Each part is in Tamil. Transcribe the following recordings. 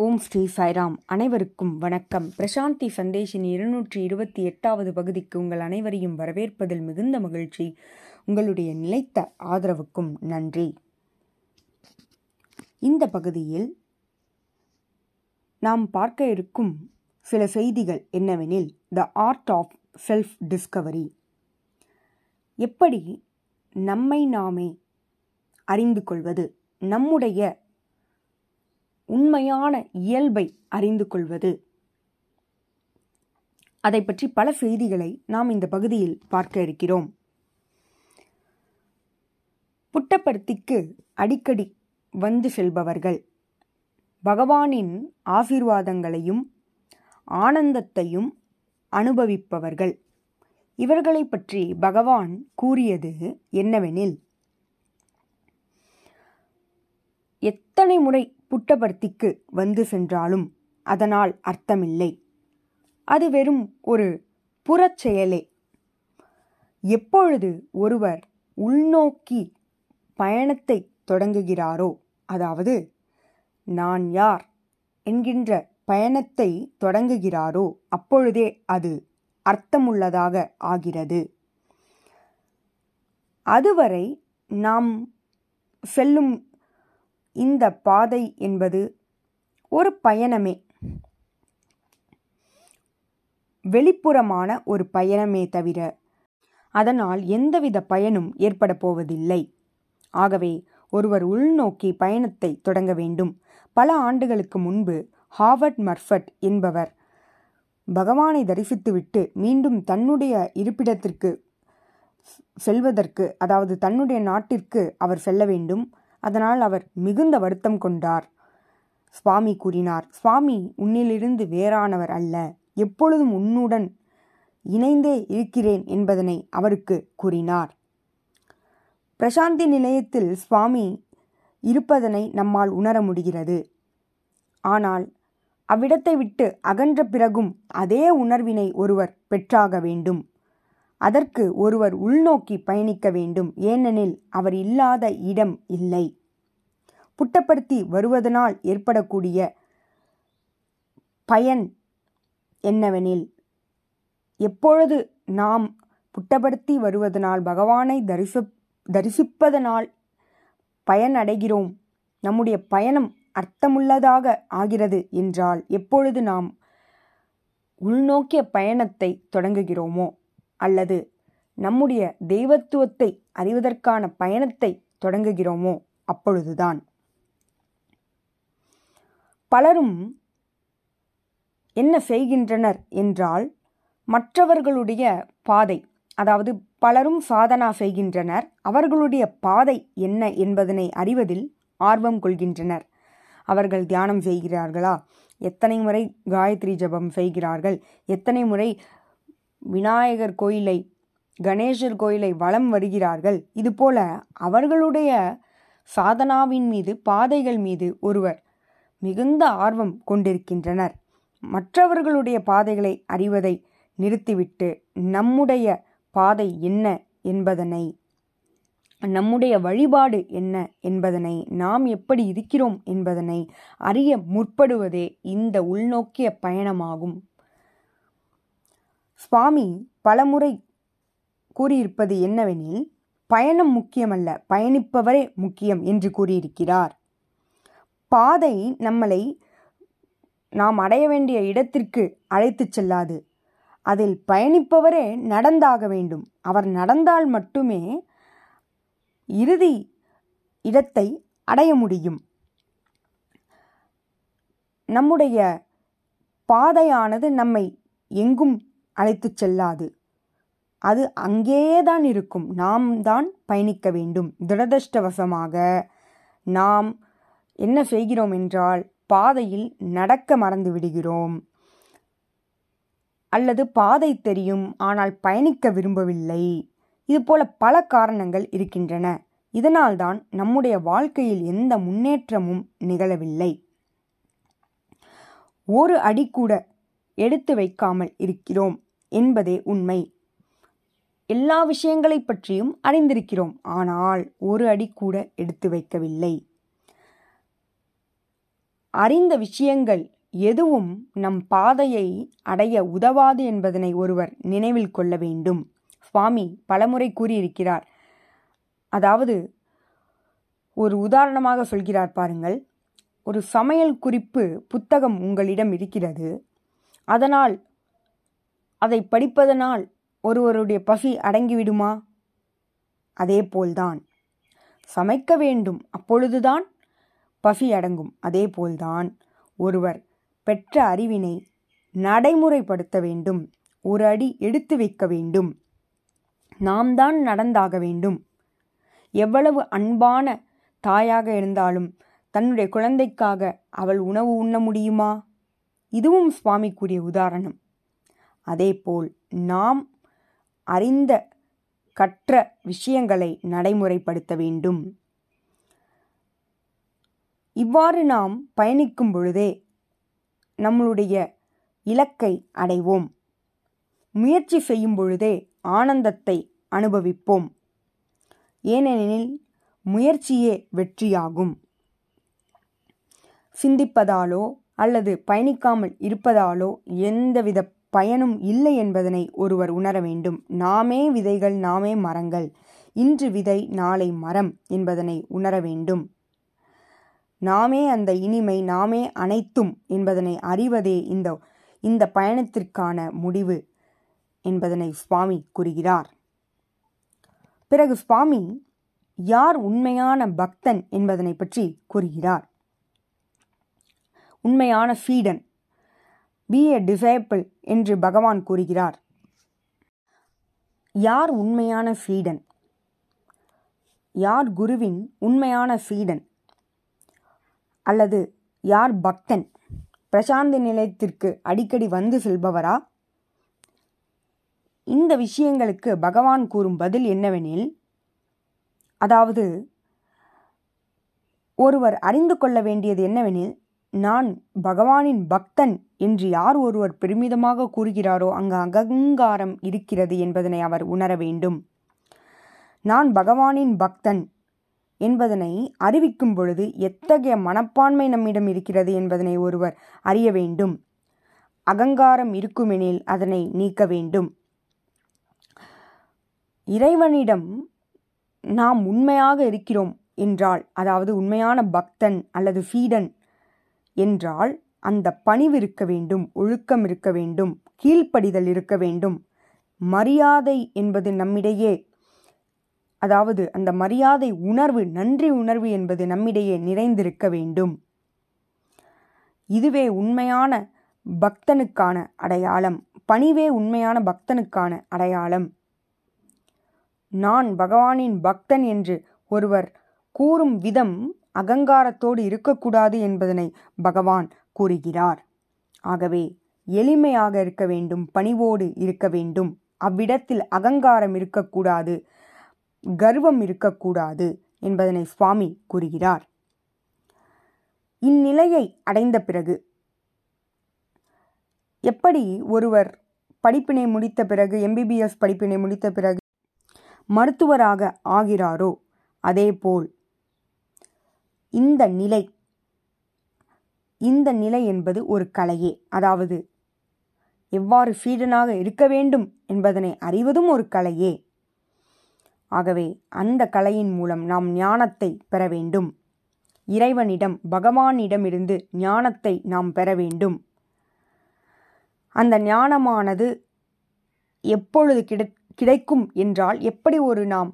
ஓம் ஸ்ரீ சாய்ராம். அனைவருக்கும் வணக்கம். பிரசாந்தி சந்தேஷின் இருநூற்றி இருபத்தி எட்டாவது பகுதிக்கு உங்கள் அனைவரையும் வரவேற்பதில் மிகுந்த மகிழ்ச்சி. உங்களுடைய நிலைத்த ஆதரவுக்கும் நன்றி. இந்த பகுதியில் நாம் பார்க்க இருக்கும் சில செய்திகள் என்னவெனில் the art of self discovery எப்படி நம்மை நாமே அறிந்து கொள்வது நம்முடைய உண்மையான இயல்பை அறிந்து கொள்வது. அதை பற்றி பல செய்திகளை நாம் இந்த பகுதியில் பார்க்க இருக்கிறோம். புட்டப்பருத்திக்கு அடிக்கடி வந்து செல்பவர்கள். பகவானின் ஆசீர்வாதங்களையும் ஆனந்தத்தையும் அனுபவிப்பவர்கள். இவர்களை பற்றி பகவான் கூறியது என்னவெனில் எத்தனை முறை புட்டபர்த்திக்கு வந்து சென்றாலும் அதனால் அர்த்தமில்லை. அது வெறும் ஒரு புறச்செயலே எப்பொழுது ஒருவர் உள்நோக்கி பயணத்தை தொடங்குகிறாரோ அதாவது நான் யார் என்கின்ற பயணத்தை தொடங்குகிறாரோ அப்பொழுதே அது அர்த்தமுள்ளதாக ஆகிறது. அதுவரை நாம் செல்லும் இந்த பாதை என்பது ஒரு பயணமே. வெளிப்புறமான ஒரு பயணமே தவிர அதனால் எந்தவித பயனும் ஏற்பட போவதில்லை. ஆகவே ஒருவர் உள்நோக்கி பயணத்தை தொடங்க வேண்டும். பல ஆண்டுகளுக்கு முன்பு ஹாவர்ட் மர்ஃபட் என்பவர் பகவானை தரிசித்துவிட்டு மீண்டும் தன்னுடைய இருப்பிடத்திற்கு செல்வதற்கு அதாவது தன்னுடைய நாட்டிற்கு அவர் செல்ல வேண்டும். அதனால் அவர் மிகுந்த வருத்தம் கொண்டார். சுவாமி கூறினார் சுவாமி உன்னிலிருந்து வேறானவர் அல்ல. எப்பொழுதும் உன்னுடன் இணைந்தே இருக்கிறேன் என்பதனை அவருக்கு கூறினார். பிரசாந்தி நிலையத்தில் சுவாமி இருப்பதனை நம்மால் உணர முடிகிறது. ஆனால் அவ்விடத்தை விட்டு அகன்ற பிறகும் அதே உணர்வினை ஒருவர் பெற்றாக வேண்டும். அதற்கு ஒருவர் உள்நோக்கி பயணிக்க வேண்டும். ஏனெனில் அவர் இல்லாத இடம் இல்லை. புட்டப்படுத்தி வருவதனால் ஏற்படக்கூடிய பயன் என்னவெனில் எப்பொழுது நாம் புட்டப்படுத்தி வருவதனால் பகவானை தரிச தரிசிப்பதனால் பயனடைகிறோம் நம்முடைய பயணம் அர்த்தமுள்ளதாக ஆகிறது என்றால் எப்பொழுது நாம் உள்நோக்கிய பயணத்தை தொடங்குகிறோமோ அல்லது நம்முடைய தெய்வத்துவத்தை அறிவதற்கான பயணத்தை தொடங்குகிறோமோ? அப்பொழுதுதான். பலரும் என்ன செய்கின்றனர் என்றால் மற்றவர்களுடைய பாதை அதாவது பலரும் சாதனா செய்கின்றனர் அவர்களுடைய பாதை என்ன என்பதனை அறிவதில் ஆர்வம் கொள்கின்றனர். அவர்கள் தியானம் செய்கிறார்களா? எத்தனை முறை காயத்ரி ஜபம் செய்கிறார்கள்? எத்தனை முறை விநாயகர் கோயிலை கணேசர் கோயிலை வலம் வருகிறார்கள். இதுபோல அவர்களுடைய சாதனாவின் மீது பாதைகள் மீது ஒருவர் மிகுந்த ஆர்வம் கொண்டிருக்கின்றனர். மற்றவர்களுடைய பாதைகளை அறிவதை நிறுத்திவிட்டு நம்முடைய பாதை என்ன என்பதனை நம்முடைய வழிபாடு என்ன என்பதனை நாம் எப்படி இருக்கிறோம் என்பதனை அறிய முற்படுவதே இந்த உள்நோக்கிய பயணமாகும். சுவாமி பலமுறை கூறியிருப்பது என்னவெனில் பயணம் முக்கியமல்ல பயணிப்பவரே முக்கியம் என்று கூறியிருக்கிறார். பாதை நம்மளை நாம் அடைய வேண்டிய இடத்திற்கு அழைத்துச் செல்லாது. அதில் பயணிப்பவரே நடந்தாக வேண்டும். அவர் நடந்தால் மட்டுமே இறுதி இடத்தை அடைய முடியும். நம்முடைய பாதையானது நம்மை எங்கும் அழைத்துச் செல்லாது. அது அங்கேயேதான் இருக்கும். நாம் தான் பயணிக்க வேண்டும். துரதிருஷ்டவசமாக நாம் என்ன செய்கிறோம் என்றால் பாதையில் நடக்க மறந்து விடுகிறோம். அல்லது பாதை தெரியும் ஆனால் பயணிக்க விரும்பவில்லை. இதுபோல பல காரணங்கள் இருக்கின்றன. இதனால்தான் நம்முடைய வாழ்க்கையில் எந்த முன்னேற்றமும் நிகழவில்லை. ஒரு அடி கூட எடுத்து வைக்காமல் இருக்கிறோம். என்பதே உண்மை. எல்லா விஷயங்களை பற்றியும் அறிந்திருக்கிறோம். ஆனால் ஒரு அடி கூட எடுத்து வைக்கவில்லை. அறிந்த விஷயங்கள் எதுவும் நம் பாதையை அடைய உதவாது என்பதனை ஒருவர் நினைவில் கொள்ள வேண்டும். சுவாமி பலமுறை கூறியிருக்கிறார். அதாவது ஒரு உதாரணமாக சொல்கிறார் பாருங்கள். ஒரு சமையல் குறிப்பு புத்தகம் உங்களிடம் இருக்கிறது. அதனால் அதை படிப்பதனால் ஒருவருடைய பசி அடங்கிவிடுமா? அதேபோல்தான். சமைக்க வேண்டும் அப்பொழுதுதான் பசி அடங்கும். அதேபோல்தான். ஒருவர் பெற்ற அறிவினை நடைமுறைப்படுத்த வேண்டும். ஒரு அடி எடுத்து வைக்க வேண்டும். நாம் தான் நடந்தாக வேண்டும். எவ்வளவு அன்பான தாயாக இருந்தாலும் தன்னுடைய குழந்தைக்காக அவள் உணவு உண்ண முடியுமா? இதுவும் சுவாமி கூறிய உதாரணம். அதேபோல் நாம் அறிந்த கற்ற விஷயங்களை நடைமுறைப்படுத்த வேண்டும். இவ்வாறு நாம் பயணிக்கும் பொழுதே நம்மளுடைய இலக்கை அடைவோம். முயற்சி செய்யும் பொழுதே ஆனந்தத்தை அனுபவிப்போம். ஏனெனில் முயற்சியே வெற்றியாகும். சிந்திப்பதாலோ அல்லது பயணிக்காமல் இருப்பதாலோ எந்தவித பயனும் இல்லை என்பதனை ஒருவர் உணர வேண்டும். நாமே விதைகள் நாமே மரங்கள். இன்று விதை நாளை மரம் என்பதனை உணர வேண்டும். நாமே அந்த இனிமை நாமே அனைத்தும் என்பதனை அறிவதே இந்த இந்த பயணத்திற்கான முடிவு என்பதனை சுவாமி கூறுகிறார். பிறகு சுவாமி யார் உண்மையான பக்தன் என்பதனை பற்றி கூறுகிறார். உண்மையான ஃபீடன் பி ஏ டிசைபிள் என்று பகவான் கூறுகிறார். யார் உண்மையான ஃபீடன் யார் குருவின் உண்மையான ஃபீடன் அல்லது யார் பக்தன்? பிரசாந்தி நிலையத்திற்கு அடிக்கடி வந்து செல்பவரா? இந்த விஷயங்களுக்கு பகவான் கூறும் பதில் என்னவெனில் அதாவது ஒருவர் அறிந்து கொள்ள வேண்டியது என்னவெனில் நான் பகவானின் பக்தன் என்று யார் ஒருவர் பெருமிதமாக கூறுகிறாரோ அங்கு அகங்காரம் இருக்கிறது என்பதனை அவர் உணர வேண்டும். நான் பகவானின் பக்தன் என்பதனை அறிவிக்கும் பொழுது எத்தகைய மனப்பான்மை நம்மிடம் இருக்கிறது என்பதனை ஒருவர் அறிய வேண்டும். அகங்காரம் இருக்குமெனில் அதனை நீக்க வேண்டும். இறைவனிடம் நாம் உண்மையாக இருக்கிறோம் என்றால் அதாவது உண்மையான பக்தன் அல்லது ஃபீடன் என்றால் அந்த பணிவு இருக்க வேண்டும் ஒழுக்கம் இருக்க வேண்டும் கீழ்ப்படிதல் இருக்க வேண்டும். மரியாதை என்பது நம்மிடையே அதாவது அந்த மரியாதை உணர்வு நன்றி உணர்வு என்பது நம்மிடையே நிறைந்திருக்க வேண்டும். இதுவே உண்மையான பக்தனுக்கான அடையாளம். பணிவே உண்மையான பக்தனுக்கான அடையாளம். நான் பகவானின் பக்தன் என்று ஒருவர் கூறும் விதம் அகங்காரத்தோடு இருக்கக்கூடாது என்பதனை பகவான் கூறுகிறார். ஆகவே எளிமையாக இருக்க வேண்டும் பணிவோடு இருக்க வேண்டும். அவ்விடத்தில் அகங்காரம் இருக்கக்கூடாது கர்வம் இருக்கக்கூடாது என்பதனை சுவாமி கூறுகிறார். இந்நிலையை அடைந்த பிறகு எப்படி ஒருவர் படிப்பினை முடித்த பிறகு எம்பிபிஎஸ் படிப்பினை முடித்த பிறகு மருத்துவராக ஆகிறாரோ அதேபோல் இந்த நிலை. இந்த நிலை என்பது ஒரு கலையே. அதாவது எவ்வாறு ஃபீடனாக இருக்க வேண்டும் என்பதனை அறிவதும் ஒரு கலையே. ஆகவே அந்த கலையின் மூலம் நாம் ஞானத்தை பெற வேண்டும். இறைவனிடம் பகவானிடமிருந்து ஞானத்தை நாம் பெற வேண்டும். அந்த ஞானமானது எப்பொழுது கிடை கிடைக்கும் என்றால் எப்படி ஒரு நாம்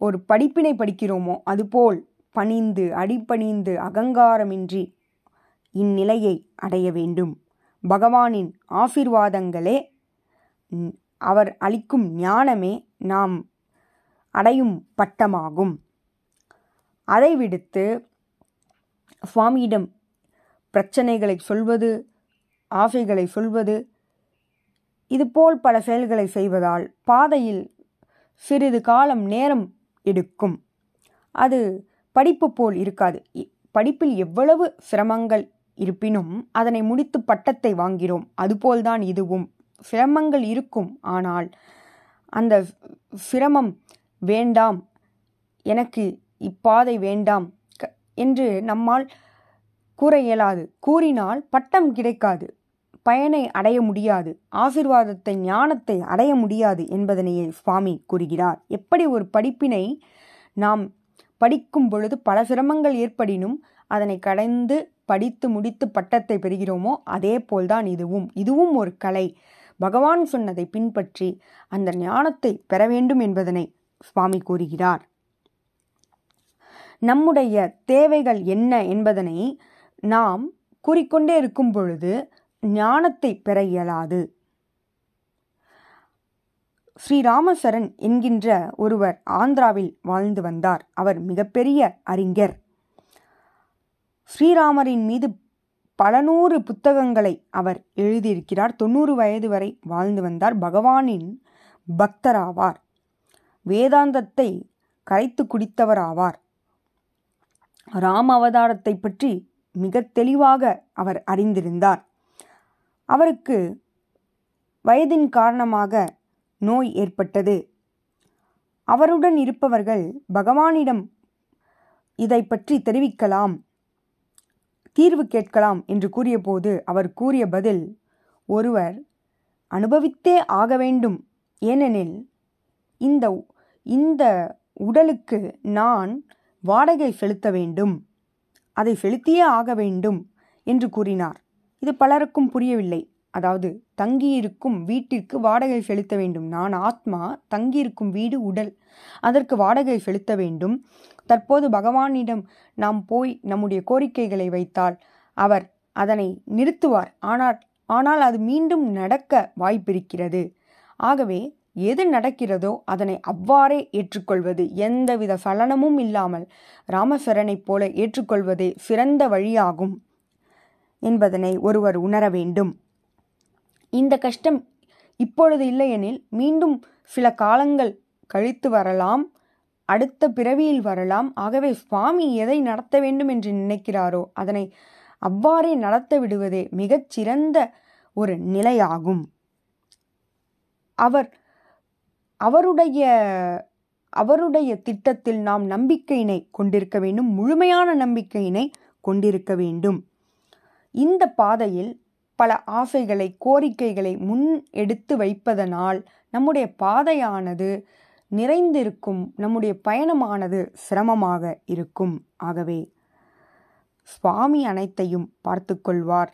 ஒரு படிப்பினை படிக்கிறோமோ அதுபோல் பணிந்து அடிப்பணிந்து அகங்காரமின்றி இந்நிலையை அடைய வேண்டும். பகவானின் ஆசிர்வாதங்களே அவர் அளிக்கும் ஞானமே நாம் அடையும் பட்டமாகும். அதை விடுத்து சுவாமியிடம் பிரச்சனைகளை சொல்வது ஆசைகளை சொல்வது இதுபோல் பல செயல்களை செய்வதால் பாதையில் சிறிது காலம் நேரம் எடுக்கும். அது படிப்பு போல் இருக்காது. படிப்பில் எவ்வளவு சிரமங்கள் இருப்பினும் அதனை முடித்து பட்டத்தை வாங்கிறோம் அதுபோல்தான் இதுவும். சிரமங்கள் இருக்கும். ஆனால் அந்த சிரமம் வேண்டாம். எனக்கு இப்பாதை வேண்டாம். என்று நம்மால் கூற இயலாது. கூறினால் பட்டம் கிடைக்காது. பயனை அடைய முடியாது. ஆசிர்வாதத்தை ஞானத்தை அடைய முடியாது என்பதனையே சுவாமி கூறுகிறார். எப்படி ஒரு படிப்பினை நாம் படிக்கும் பொழுது பல சிரமங்கள் ஏற்படினும் அதனை கடந்து படித்து முடித்து பட்டத்தை பெறுகிறோமோ அதே போல்தான் இதுவும். இதுவும் ஒரு கலை. பகவான் சொன்னதை பின்பற்றி அந்த ஞானத்தை பெற வேண்டும் என்பதனை சுவாமி கூறுகிறார். நம்முடைய தேவைகள் என்ன என்பதனை நாம் கூறிக்கொண்டே இருக்கும் பொழுது ஞானத்தை பெற இயலாது. ஸ்ரீராமசரன் என்கின்ற ஒருவர் ஆந்திராவில் வாழ்ந்து வந்தார். அவர் மிகப்பெரிய அறிஞர். ஸ்ரீராமரின் மீது பல நூறு புத்தகங்களை அவர் எழுதியிருக்கிறார். தொண்ணூறு வயது வரை வாழ்ந்து வந்தார். பகவானின் பக்தராவார். வேதாந்தத்தை கரைத்து குடித்தவராவார். ராம அவதாரத்தை பற்றி மிக தெளிவாக அவர் அறிந்திருந்தார். அவருக்கு வயதின் காரணமாக நோய் ஏற்பட்டது. அவருடன் இருப்பவர்கள் பகவானிடம் இதை பற்றி தெரிவிக்கலாம் தீர்வு கேட்கலாம் என்று கூறியபோது அவர் கூறிய பதில் ஒருவர் அனுபவித்தே ஆக வேண்டும். ஏனெனில் இந்த இந்த உடலுக்கு நான் வாடகை செலுத்த வேண்டும். அதை செலுத்தியே ஆக வேண்டும் என்று கூறினார். இது பலருக்கும் புரியவில்லை. அதாவது தங்கியிருக்கும் வீட்டிற்கு வாடகை செலுத்த வேண்டும். நான் ஆத்மா தங்கியிருக்கும் வீடு உடல். அதற்கு வாடகை செலுத்த வேண்டும். தற்போது பகவானிடம் நாம் போய் நம்முடைய கோரிக்கைகளை வைத்தால் அவர் அதனை நிறுத்துவார். ஆனால் ஆனால் அது மீண்டும் நடக்க வாய்ப்பிருக்கிறது. ஆகவே எது நடக்கிறதோ அதனை அவ்வாறே ஏற்றுக்கொள்வது. எந்தவித சலனமும் இல்லாமல் ராமசரனைப் போல ஏற்றுக்கொள்வதே சிறந்த வழியாகும் என்பதனை ஒருவர் உணர வேண்டும். இந்த கஷ்டம் இப்பொழுது இல்லையெனில் மீண்டும் சில காலங்கள் கழித்து வரலாம் அடுத்த பிறவியில் வரலாம். ஆகவே சுவாமி எதை நடத்த வேண்டும் என்று நினைக்கிறாரோ அதனை அவ்வாறே நடத்த விடுவதே மிகச்சிறந்த ஒரு நிலையாகும். அவர் அவருடைய அவருடைய திட்டத்தில் நாம் நம்பிக்கையினை கொண்டிருக்க வேண்டும் முழுமையான நம்பிக்கையினை கொண்டிருக்க வேண்டும். இந்த பாதையில் பல ஆசைகளை கோரிக்கைகளை முன் எடுத்து வைப்பதனால் நம்முடைய பாதையானது நிறைந்திருக்கும் நம்முடைய பயணமானது சிரமமாக இருக்கும். ஆகவே சுவாமி அனைத்தையும் பார்த்து கொள்வார்.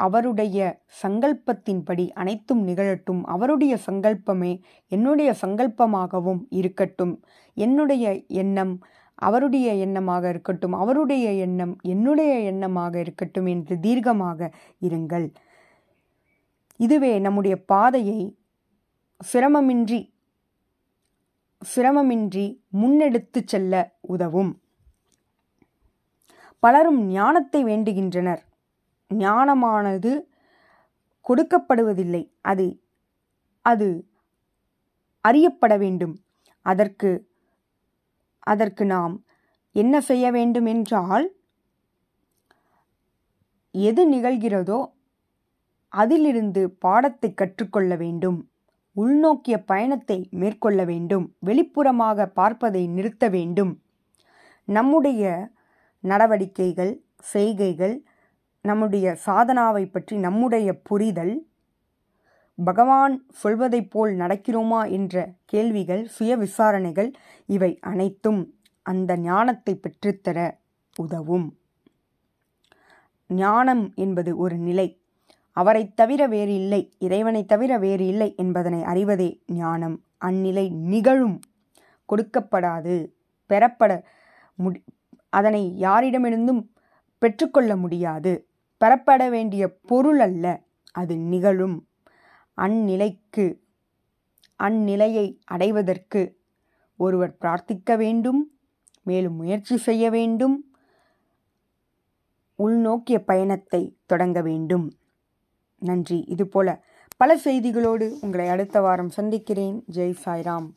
அவருடைய சங்கல்பத்தின்படி அனைத்தும் நிகழட்டும். அவருடைய சங்கல்பமே என்னுடைய சங்கல்பமாகவும் இருக்கட்டும். என்னுடைய எண்ணம் அவருடைய எண்ணமாக இருக்கட்டும் அவருடைய எண்ணம் என்னுடைய எண்ணமாக இருக்கட்டும் என்று தீர்க்கமாக இருங்கள். இதுவே நம்முடைய பாதையை சிரமமின்றி சிரமமின்றி முன்னெடுத்து செல்ல உதவும். பலரும் ஞானத்தை வேண்டுகின்றனர். ஞானமானது கொடுக்கப்படுவதில்லை. அது அது அறியப்பட வேண்டும். அதற்கு அதற்கு நாம் என்ன செய்ய வேண்டும் என்றால் எது நிகழ்கிறதோ அதிலிருந்து பாடத்தை கற்றுக்கொள்ள வேண்டும். உள்நோக்கிய பயணத்தை மேற்கொள்ள வேண்டும். வெளிப்புறமாக பார்ப்பதை நிறுத்த வேண்டும். நம்முடைய நடவடிக்கைகள் செய்கைகள் நம்முடைய சாதனாவை பற்றி நம்முடைய புரிதல் பகவான் சொல்வதைப் போல் நடக்கிறோமா என்ற கேள்விகள் சுய விசாரணைகள் இவை அனைத்தும் அந்த ஞானத்தை பெற்றுத்தர உதவும். ஞானம் என்பது ஒரு நிலை. அவரை தவிர வேறு இல்லை. இறைவனை தவிர வேறு இல்லை என்பதனை அறிவதே ஞானம். அந்நிலை நிகழும் கொடுக்கப்படாது பெறப்பட முடி அதனை யாரிடமிருந்தும் பெற்றுக்கொள்ள முடியாது. பெறப்பட வேண்டிய பொருள் அல்ல அது நிகழும். அந்நிலைக்கு அந்நிலையை அடைவதற்கு ஒருவர் பிரார்த்திக்க வேண்டும் மேலும் முயற்சி செய்ய வேண்டும் உள்நோக்கிய பயணத்தை தொடங்க வேண்டும். நன்றி. இதுபோல பல செய்திகளோடு உங்களை அடுத்த வாரம் சந்திக்கிறேன். ஜெய் சாய்ராம்.